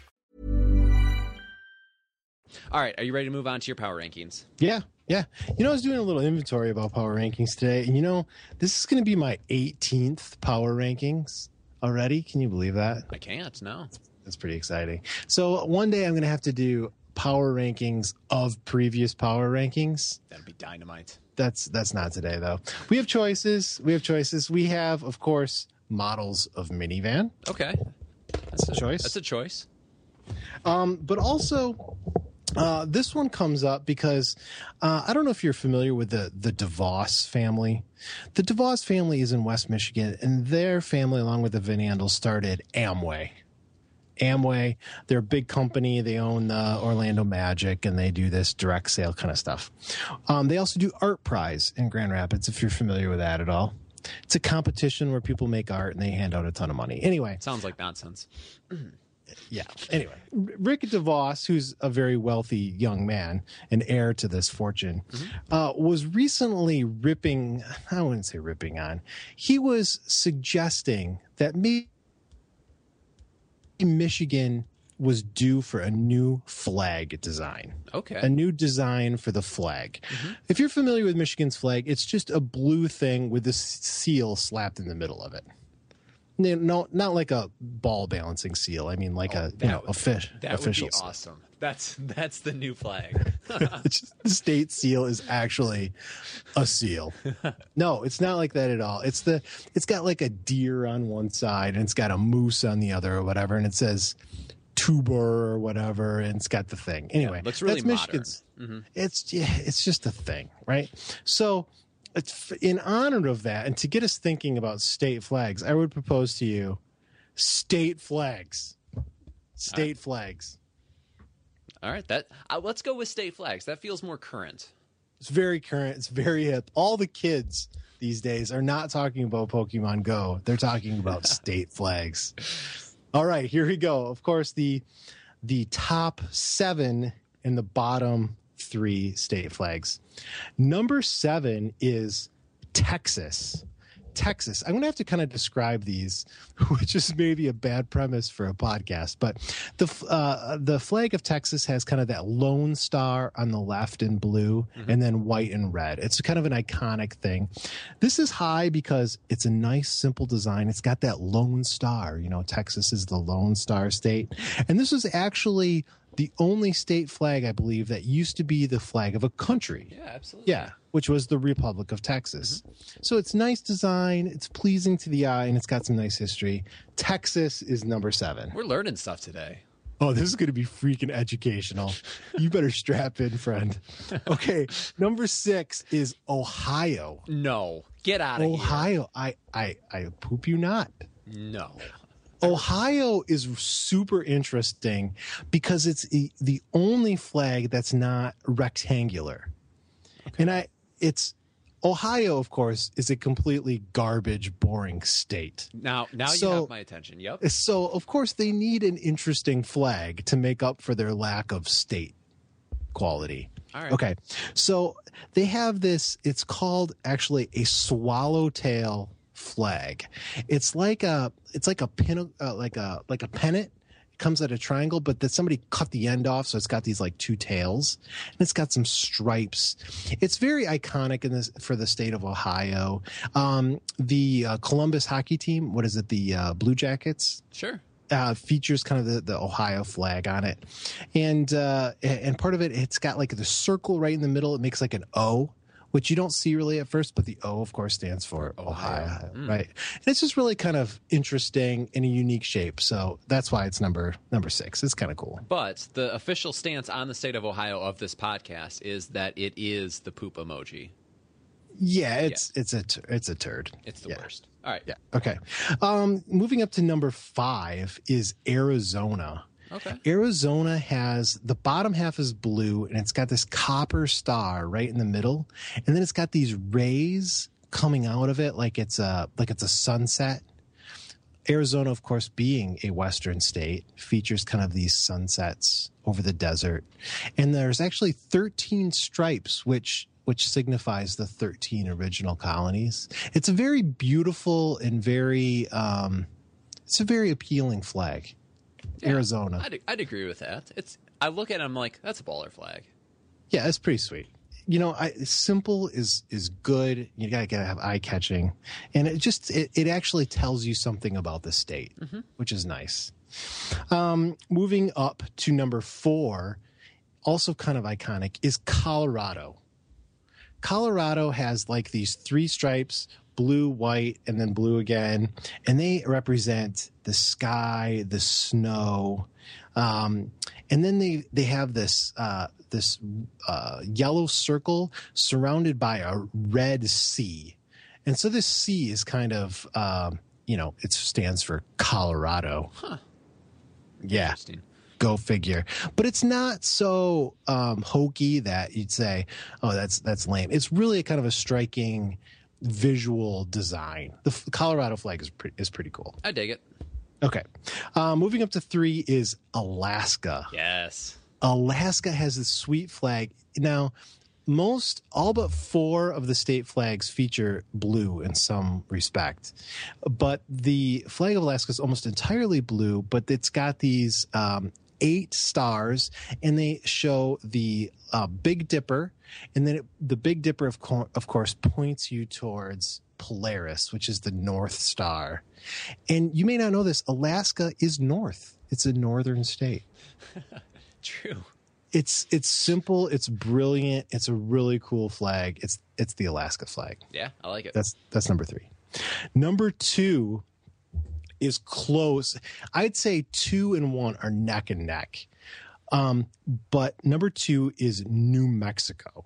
D: All right, are you ready to move on to your power rankings?
E: Yeah, yeah. You know, I was doing a little inventory about power rankings today, and you know, this is going to be my 18th power rankings already. Can you believe that?
D: I can't. No.
E: That's pretty exciting. So one day I'm going to have to do power rankings of previous power rankings.
D: That'd be dynamite.
E: That's that's not today though. We have choices. We have choices. We have, of course, models of minivan.
D: Okay. That's
E: a choice.
D: That's a choice.
E: Um, but also, uh, this one comes up because uh, I don't know if you're familiar with the the DeVos family. The DeVos family is in West Michigan, and their family, along with the Van Andels, started Amway. Amway, they're a big company. They own the Orlando Magic, and they do this direct sale kind of stuff. Um, they also do Art Prize in Grand Rapids, if you're familiar with that at all. It's a competition where people make art and they hand out a ton of money. Anyway,
D: Sounds like nonsense.
E: yeah. Anyway, Rick DeVos, who's a very wealthy young man, an heir to this fortune, uh, was recently ripping, I wouldn't say ripping on, he was suggesting that maybe Michigan was due for a new flag design.
D: Okay.
E: A new design for the flag. If you're familiar with Michigan's flag, it's just a blue thing with a seal slapped in the middle of it. No, no, not like a ball balancing seal. I mean, like oh, a you know,
D: would-
E: a fish.
D: That
E: official
D: would be
E: seal.
D: awesome. That's that's the new flag.
E: The state seal is actually a seal. No, it's not like that at all. It's the it's got like a deer on one side and it's got a moose on the other or whatever, and it says Tuebor or whatever, and it's got the thing. Anyway,
D: looks really
E: that's Michigan's. Mm-hmm. It's yeah, it's just a thing, right? So. In honor of that, and to get us thinking about state flags, I would propose to you state flags. State flags.
D: All right, that uh, let's go with state flags. That feels more current.
E: It's very current. It's very hip. All the kids these days are not talking about Pokemon Go. They're talking about state flags. All right, here we go. Of course, the the top seven and the bottom three state flags. Number seven is Texas. Texas. I'm going to have to kind of describe these, which is maybe a bad premise for a podcast. But the uh, the flag of Texas has kind of that lone star on the left in blue, and then white and red. It's kind of an iconic thing. This is high because it's a nice, simple design. It's got that lone star. You know, Texas is the lone star state, and this was actually the only state flag I believe that used to be the flag of a country.
D: Yeah, absolutely.
E: Yeah, which was the Republic of Texas. Mm-hmm. So it's nice design, it's pleasing to the eye, and it's got some nice history. Texas is number seven.
D: We're learning stuff today.
E: Oh, this is going to be freaking educational. You better strap in, friend. Okay, number six is Ohio.
D: No, get out of here.
E: Ohio. I, I, I poop you not.
D: No.
E: Ohio is super interesting because it's the, only flag that's not rectangular. And I it's Ohio of course is a completely garbage boring state.
D: Now, now you
E: So-
D: have my attention. Yep.
E: So of course they need an interesting flag to make up for their lack of state quality.
D: All right.
E: Okay. So they have this, it's called actually a swallowtail flag. It's like a, it's like a pin, uh, like a, like a pennant. It comes at a triangle, but that somebody cut the end off. So it's got these like two tails and it's got some stripes. It's very iconic in this for the state of Ohio. Um, the uh, Columbus hockey team, what is it? The uh, Blue Jackets
D: Sure.
E: uh, features kind of the, the Ohio flag on it, and uh, and part of it it's got like the circle right in the middle. It makes like an O, which you don't see really at first, but the O of course stands for Ohio, right? And it's just really kind of interesting in a unique shape. So that's why it's number number six. It's kind of cool.
D: But the official stance on the state of Ohio of this podcast is that it is the poop emoji.
E: Yeah, it's it's a it's a turd.
D: It's the
E: Yeah.
D: worst. All right.
E: Yeah. Okay. Um, moving up to number five is Arizona.
D: Okay.
E: Arizona has the bottom half is blue and it's got this copper star right in the middle, and then it's got these rays coming out of it like it's a like it's a sunset. Arizona, of course, being a western state, features kind of these sunsets over the desert, and there's actually 13 stripes, which which signifies the 13 original colonies. It's a very beautiful and very, um, it's a very appealing flag. Arizona.
D: I'd, I'd agree with that. It's I look at it, I'm like, that's a baller flag.
E: Yeah, it's pretty sweet. You know, I, simple is is good. You gotta, gotta have eye catching, and it just it, it actually tells you something about the state, which is nice. Um, moving up to number four, also kind of iconic, is Colorado. Colorado has like these three stripes blue, white, and then blue again. And they represent the sky, the snow. Um, and then they, they have this, uh, this uh, yellow circle surrounded by a red sea. And so this sea is kind of, um, you know, it stands for Colorado.
D: Huh.
E: Yeah. Go figure. But it's not so um, hokey that you'd say, "Oh, that's that's lame." It's really kind of a striking visual design. The f- Colorado flag is pretty is pretty cool.
D: I dig it.
E: Okay, uh, moving up to three is Alaska.
D: Yes.
E: Alaska has this sweet flag. Now, most, all but four of the state flags feature blue in some respect. But the flag of Alaska is almost entirely blue, but it's got these um, eight stars, and they show the uh, Big Dipper. And then it, the Big Dipper, of, co- of course, points you towards Polaris, which is the North Star. And you may not know this Alaska is north, it's a northern state.
D: True.
E: it's it's simple it's brilliant it's a really cool flag. It's it's the alaska flag.
D: Yeah, I like it.
E: that's that's number three. Number two is close. I'd say two and one are neck and neck um, but number two is new mexico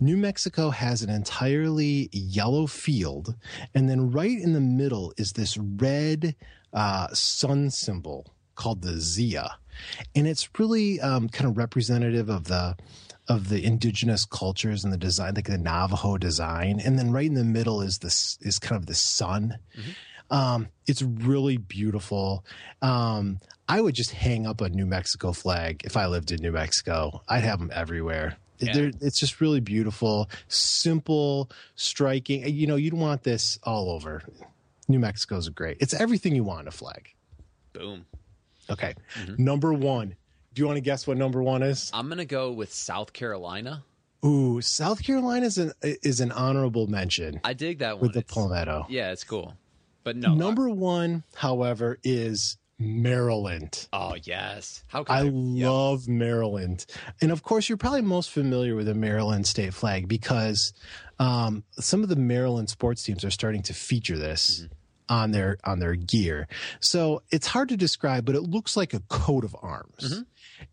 E: New Mexico has an entirely yellow field, and then right in the middle is this red uh, sun symbol called the Zia, and it's really um, kind of representative of the of the indigenous cultures and the design, like the Navajo design. And then right in the middle is this is kind of the sun. Um, it's really beautiful. Um, I would just hang up a New Mexico flag if I lived in New Mexico. I'd have them everywhere.
D: Yeah.
E: It's just really beautiful, simple, striking. You know, you'd want this all over. New Mexico's great. It's everything you want in a flag.
D: Boom.
E: Okay. Mm-hmm. Number one. Do you want to guess what number one is?
D: I'm gonna go with South Carolina.
E: Ooh, South Carolina is an is an honorable mention
D: I dig that one.
E: with the
D: It's-
E: palmetto.
D: Yeah, it's cool. But no.
E: Number one, however, is Maryland.
D: Oh yes. How could
E: I
D: Yep.
E: love Maryland. And of course, you're probably most familiar with the Maryland state flag because um, some of the Maryland sports teams are starting to feature this on their on their gear. So it's hard to describe, but it looks like a coat of arms.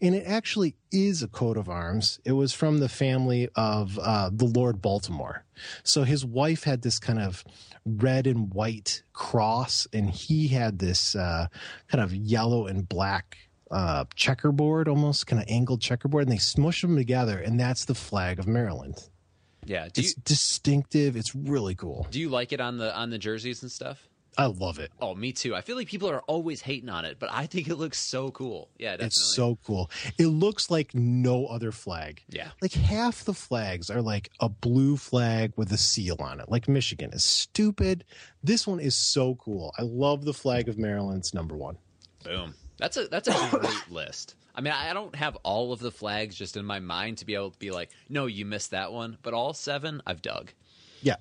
E: And it actually is a coat of arms. It was from the family of uh, the Lord Baltimore. So his wife had this kind of red and white cross, and he had this uh, kind of yellow and black uh, checkerboard, almost kind of angled checkerboard, and they smush them together, and that's the flag of Maryland.
D: Yeah. Do you
E: It's distinctive. It's really cool.
D: do you like it on the on the jerseys and stuff?
E: I love it.
D: Oh, me too. I feel like people are always hating on it, but I think it looks so cool. Yeah, definitely.
E: It's so cool. It looks like no other flag.
D: Yeah.
E: Like half the flags are like a blue flag with a seal on it. Like Michigan is stupid. This one is so cool. I love the flag of Maryland's number one.
D: Boom. That's a that's a great list. I mean, I don't have all of the flags just in my mind to be able to be like, no, you missed that one, but all seven I've dug.
E: Yeah.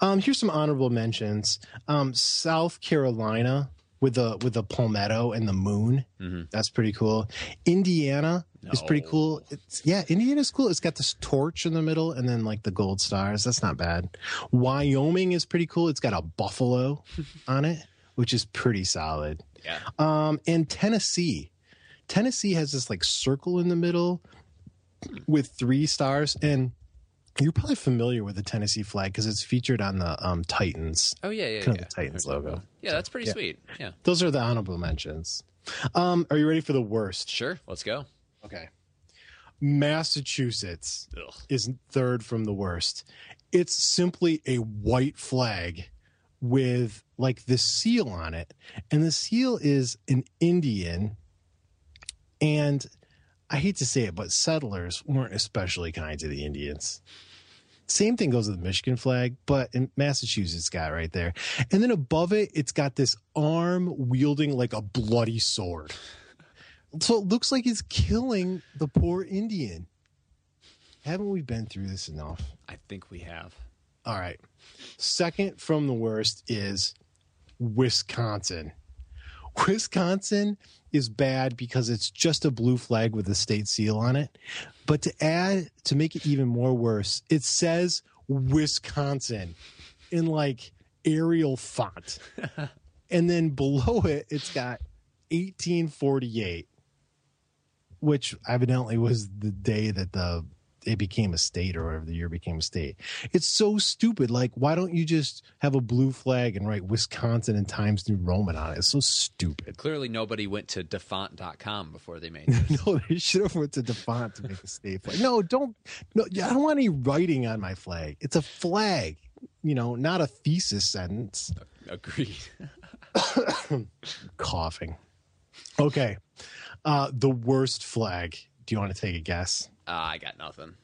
E: Um, here's some honorable mentions. Um, South Carolina with the with the palmetto and the moon. That's pretty cool. Indiana is pretty cool. It's yeah, Indiana's cool. It's got this torch in the middle and then like the gold stars. That's not bad. Wyoming is pretty cool. It's got a buffalo on it, which is pretty solid.
D: Yeah.
E: Um, and Tennessee. Tennessee has this like circle in the middle with three stars and you're probably familiar with the Tennessee flag because it's featured on the um, Titans.
D: Oh yeah, yeah,
E: Kind of
D: yeah.
E: the Titans logo.
D: Yeah, that's pretty
E: Yeah.
D: sweet. Yeah.
E: Those are the honorable mentions. Um, are you ready for the worst?
D: Sure. Let's go.
E: Okay. Massachusetts
D: Ugh.
E: is third from the worst. It's simply a white flag with like this seal on it. And the seal is an Indian. And I hate to say it, but settlers weren't especially kind to the Indians. Same thing goes with the Michigan flag, but in Massachusetts got right there. And then above it, it's got this arm wielding like a bloody sword. So it looks like he's killing the poor Indian. Haven't we been through this enough?
D: I think we have.
E: All right. Second from the worst is Wisconsin. Wisconsin is bad because it's just a blue flag with a state seal on it. But to add, to make it even more worse, it says Wisconsin in like Arial font. and then below it, it's got 1848, which evidently was the day that the it became a state or whatever the year became a state. It's so stupid. Like, why don't you just have a blue flag and write Wisconsin and Times New Roman on it? It's so stupid.
D: Clearly, nobody went to dafont.com before they made this.
E: no, they should have went to DaFont to make a state flag. No, don't. No, I don't want any writing on my flag. It's a flag, you know, not a thesis sentence.
D: Agreed.
E: Coughing. Okay. Uh, the worst flag. Do you want to take a guess?
D: Uh, I got nothing.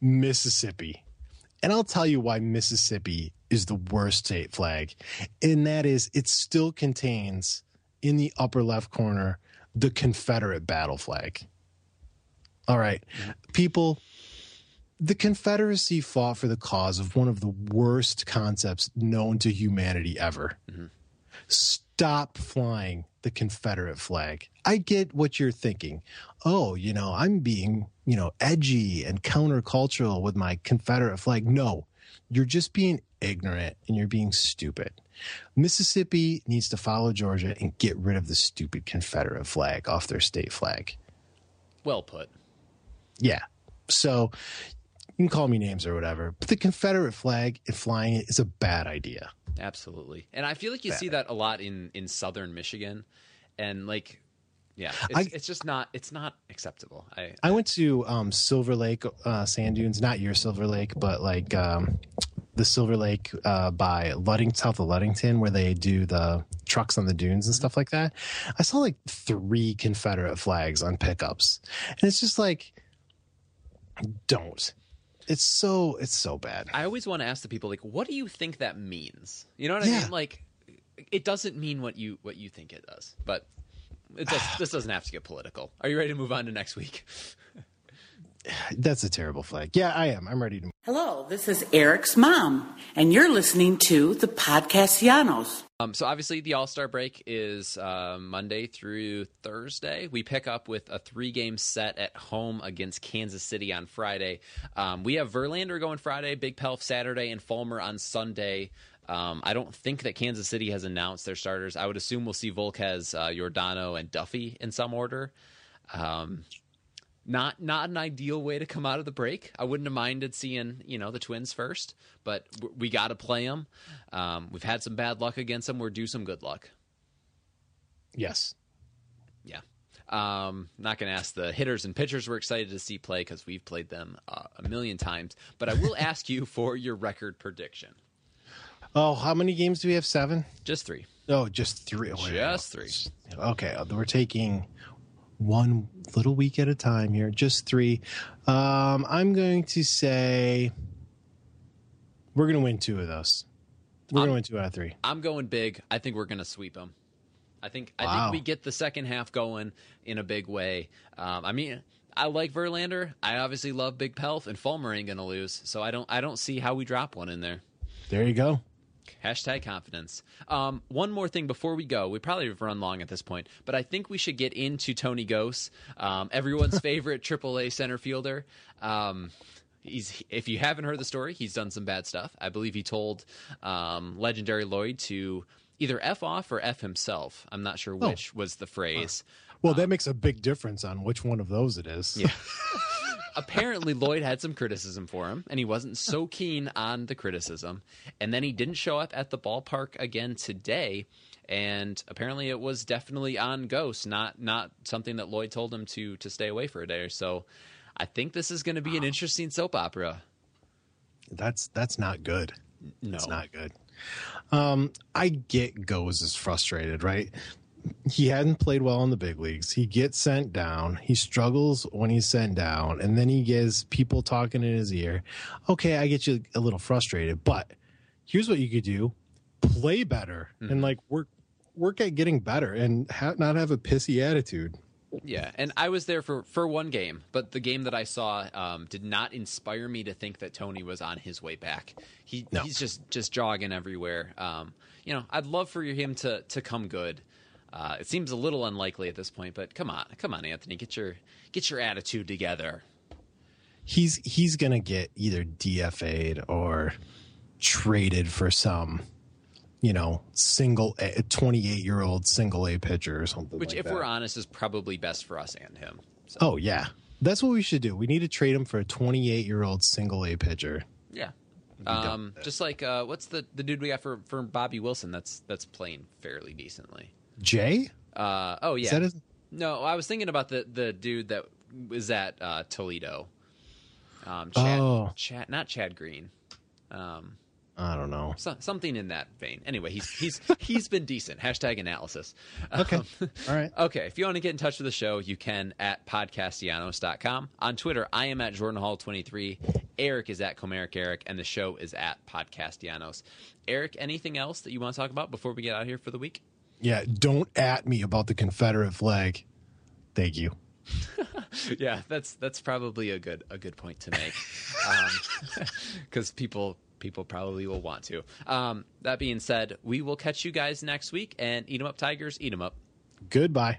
E: Mississippi. And I'll tell you why Mississippi is the worst state flag. And that is it still contains in the upper left corner the Confederate battle flag. All right. People, the Confederacy fought for the cause of one of the worst concepts known to humanity ever. Stop flying the Confederate flag. I get what you're thinking. Oh, you know, I'm being, you know, edgy and countercultural with my Confederate flag. No, you're just being ignorant and you're being stupid. Mississippi needs to follow Georgia and get rid of the stupid Confederate flag off their state flag.
D: Well put.
E: Yeah. So you can call me names or whatever, but the Confederate flag and flying it is a bad idea.
D: Absolutely. And I feel like you
E: Bad.
D: see that a lot in in southern Michigan and like yeah, it's,
E: I-
D: it's just not it's not acceptable. I
E: I went to um, Silver Lake uh, Sand Dunes, not your Silver Lake, but like um, the Silver Lake uh, by Ludding, south of Ludington, where they do the trucks on the dunes and stuff like that. I saw like three Confederate flags on pickups, and it's just like, don't. It's so it's so bad.
D: I always want to ask the people like what do you think that means? You know what I
E: Yeah.
D: mean? Like it doesn't mean what you what you think it does. But does, this doesn't have to get political. Are you ready to move on to next week?
E: That's a terrible flag. Yeah, I am. I'm ready to.
G: Hello, this is Eric's mom, and you're listening to the Podcastellanos.
D: Um, so obviously the All Star break is uh, Monday through Thursday. We pick up with a three game set at home against Kansas City on Friday. Um, we have Verlander going Friday, Big Pelf Saturday, and Fulmer on Sunday. Um, I don't think that Kansas City has announced their starters. I would assume we'll see Volquez, uh, Yordano, and Duffy in some order. Um, not not an ideal way to come out of the break. I wouldn't have minded seeing you know the Twins first, but w- we got to play them. Um, we've had some bad luck against them. We're due some good luck.
E: Yes.
D: Yeah. Um, not going to ask the hitters and pitchers we're excited to see play because we've played them uh, a million times. But I will ask you for your record prediction.
E: Oh, how many games do we have? Seven.
D: Just three.
E: Oh, just three. Oh,
D: Just three.
E: Okay, uh, we're taking one little week at a time here. Just three. Um, I'm going to say we're going to win two of those. We're going to win two out of three.
D: I'm going big. I think we're going to sweep them. I think I
E: Wow.
D: think we get the second half going in a big way. Um, I mean, I like Verlander. I obviously love Big Pelf, and Fulmer ain't going to lose. So I don't I don't see how we drop one in there.
E: There you go.
D: Hashtag confidence. Um, one more thing before we go. We probably have run long at this point, but I think we should get into Tony Gose, um, everyone's favorite AAA center fielder. Um, he's if you haven't heard the story, he's done some bad stuff. I believe he told um, legendary Lloyd to either f off or f himself. I'm not sure which was the phrase.
E: Well, that makes a big difference on which one of those it is.
D: Yeah. apparently Lloyd had some criticism for him, and he wasn't so keen on the criticism. And then he didn't show up at the ballpark again today. And apparently, it was definitely on Gose, not not something that Lloyd told him to to stay away for a day. Or so, I think this is going to be an interesting soap opera.
E: That's that's not good.
D: No,
E: It's not good. Um, I get Gose is frustrated, right? He hadn't played well in the big leagues. He gets sent down. He struggles when he's sent down, and then he gets people talking in his ear. Okay, I get you a little frustrated, but here's what you could do: play better
D: Mm-hmm.
E: and like work work at getting better, and ha- not have a pissy attitude.
D: Yeah, and I was there for for one game, but the game that I saw um, did not inspire me to think that Tony was on his way back. He
E: No.
D: he's just just jogging everywhere. Um, you know, I'd love for him to to come good. Uh, it seems a little unlikely at this point, but come on, come on, Anthony, get your get your attitude together.
E: He's he's gonna get either DFA'd or traded for some, you know, single twenty eight year old single A pitcher or something.
D: Which,
E: like
D: if
E: that.
D: we're honest, is probably best for us and him. So,
E: Oh yeah, that's what we should do. We need to trade him for a 28 year old single A pitcher.
D: yeah. Um, just like uh, what's the the dude we got for for Bobby Wilson? That's that's playing fairly decently.
E: Jay,
D: Uh, oh yeah.
E: his?
D: No, I was thinking about the the dude that was at uh, Toledo. Um, Chad,
E: Oh.
D: Chad, not Chad Green. Um,
E: I don't know.
D: so, something in that vein. Anyway, he's he's he's been decent. Hashtag analysis.
E: Okay,
D: Um,
E: all right.
D: Okay, if you want to get in touch with the show, you can at podcastellanos.com. On Twitter, I am at Jordan Hall23. Eric is at Comerica Eric, and the show is at Podcastellanos. Eric, anything else that you want to talk about before we get out of here for the week?
E: Yeah, don't at me about the Confederate flag. Thank you.
D: yeah, that's that's probably a good a good point to make, because people people probably will want to. Um, that being said, we will catch you guys next week and eat 'em up, Tigers, eat 'em up.
E: Goodbye.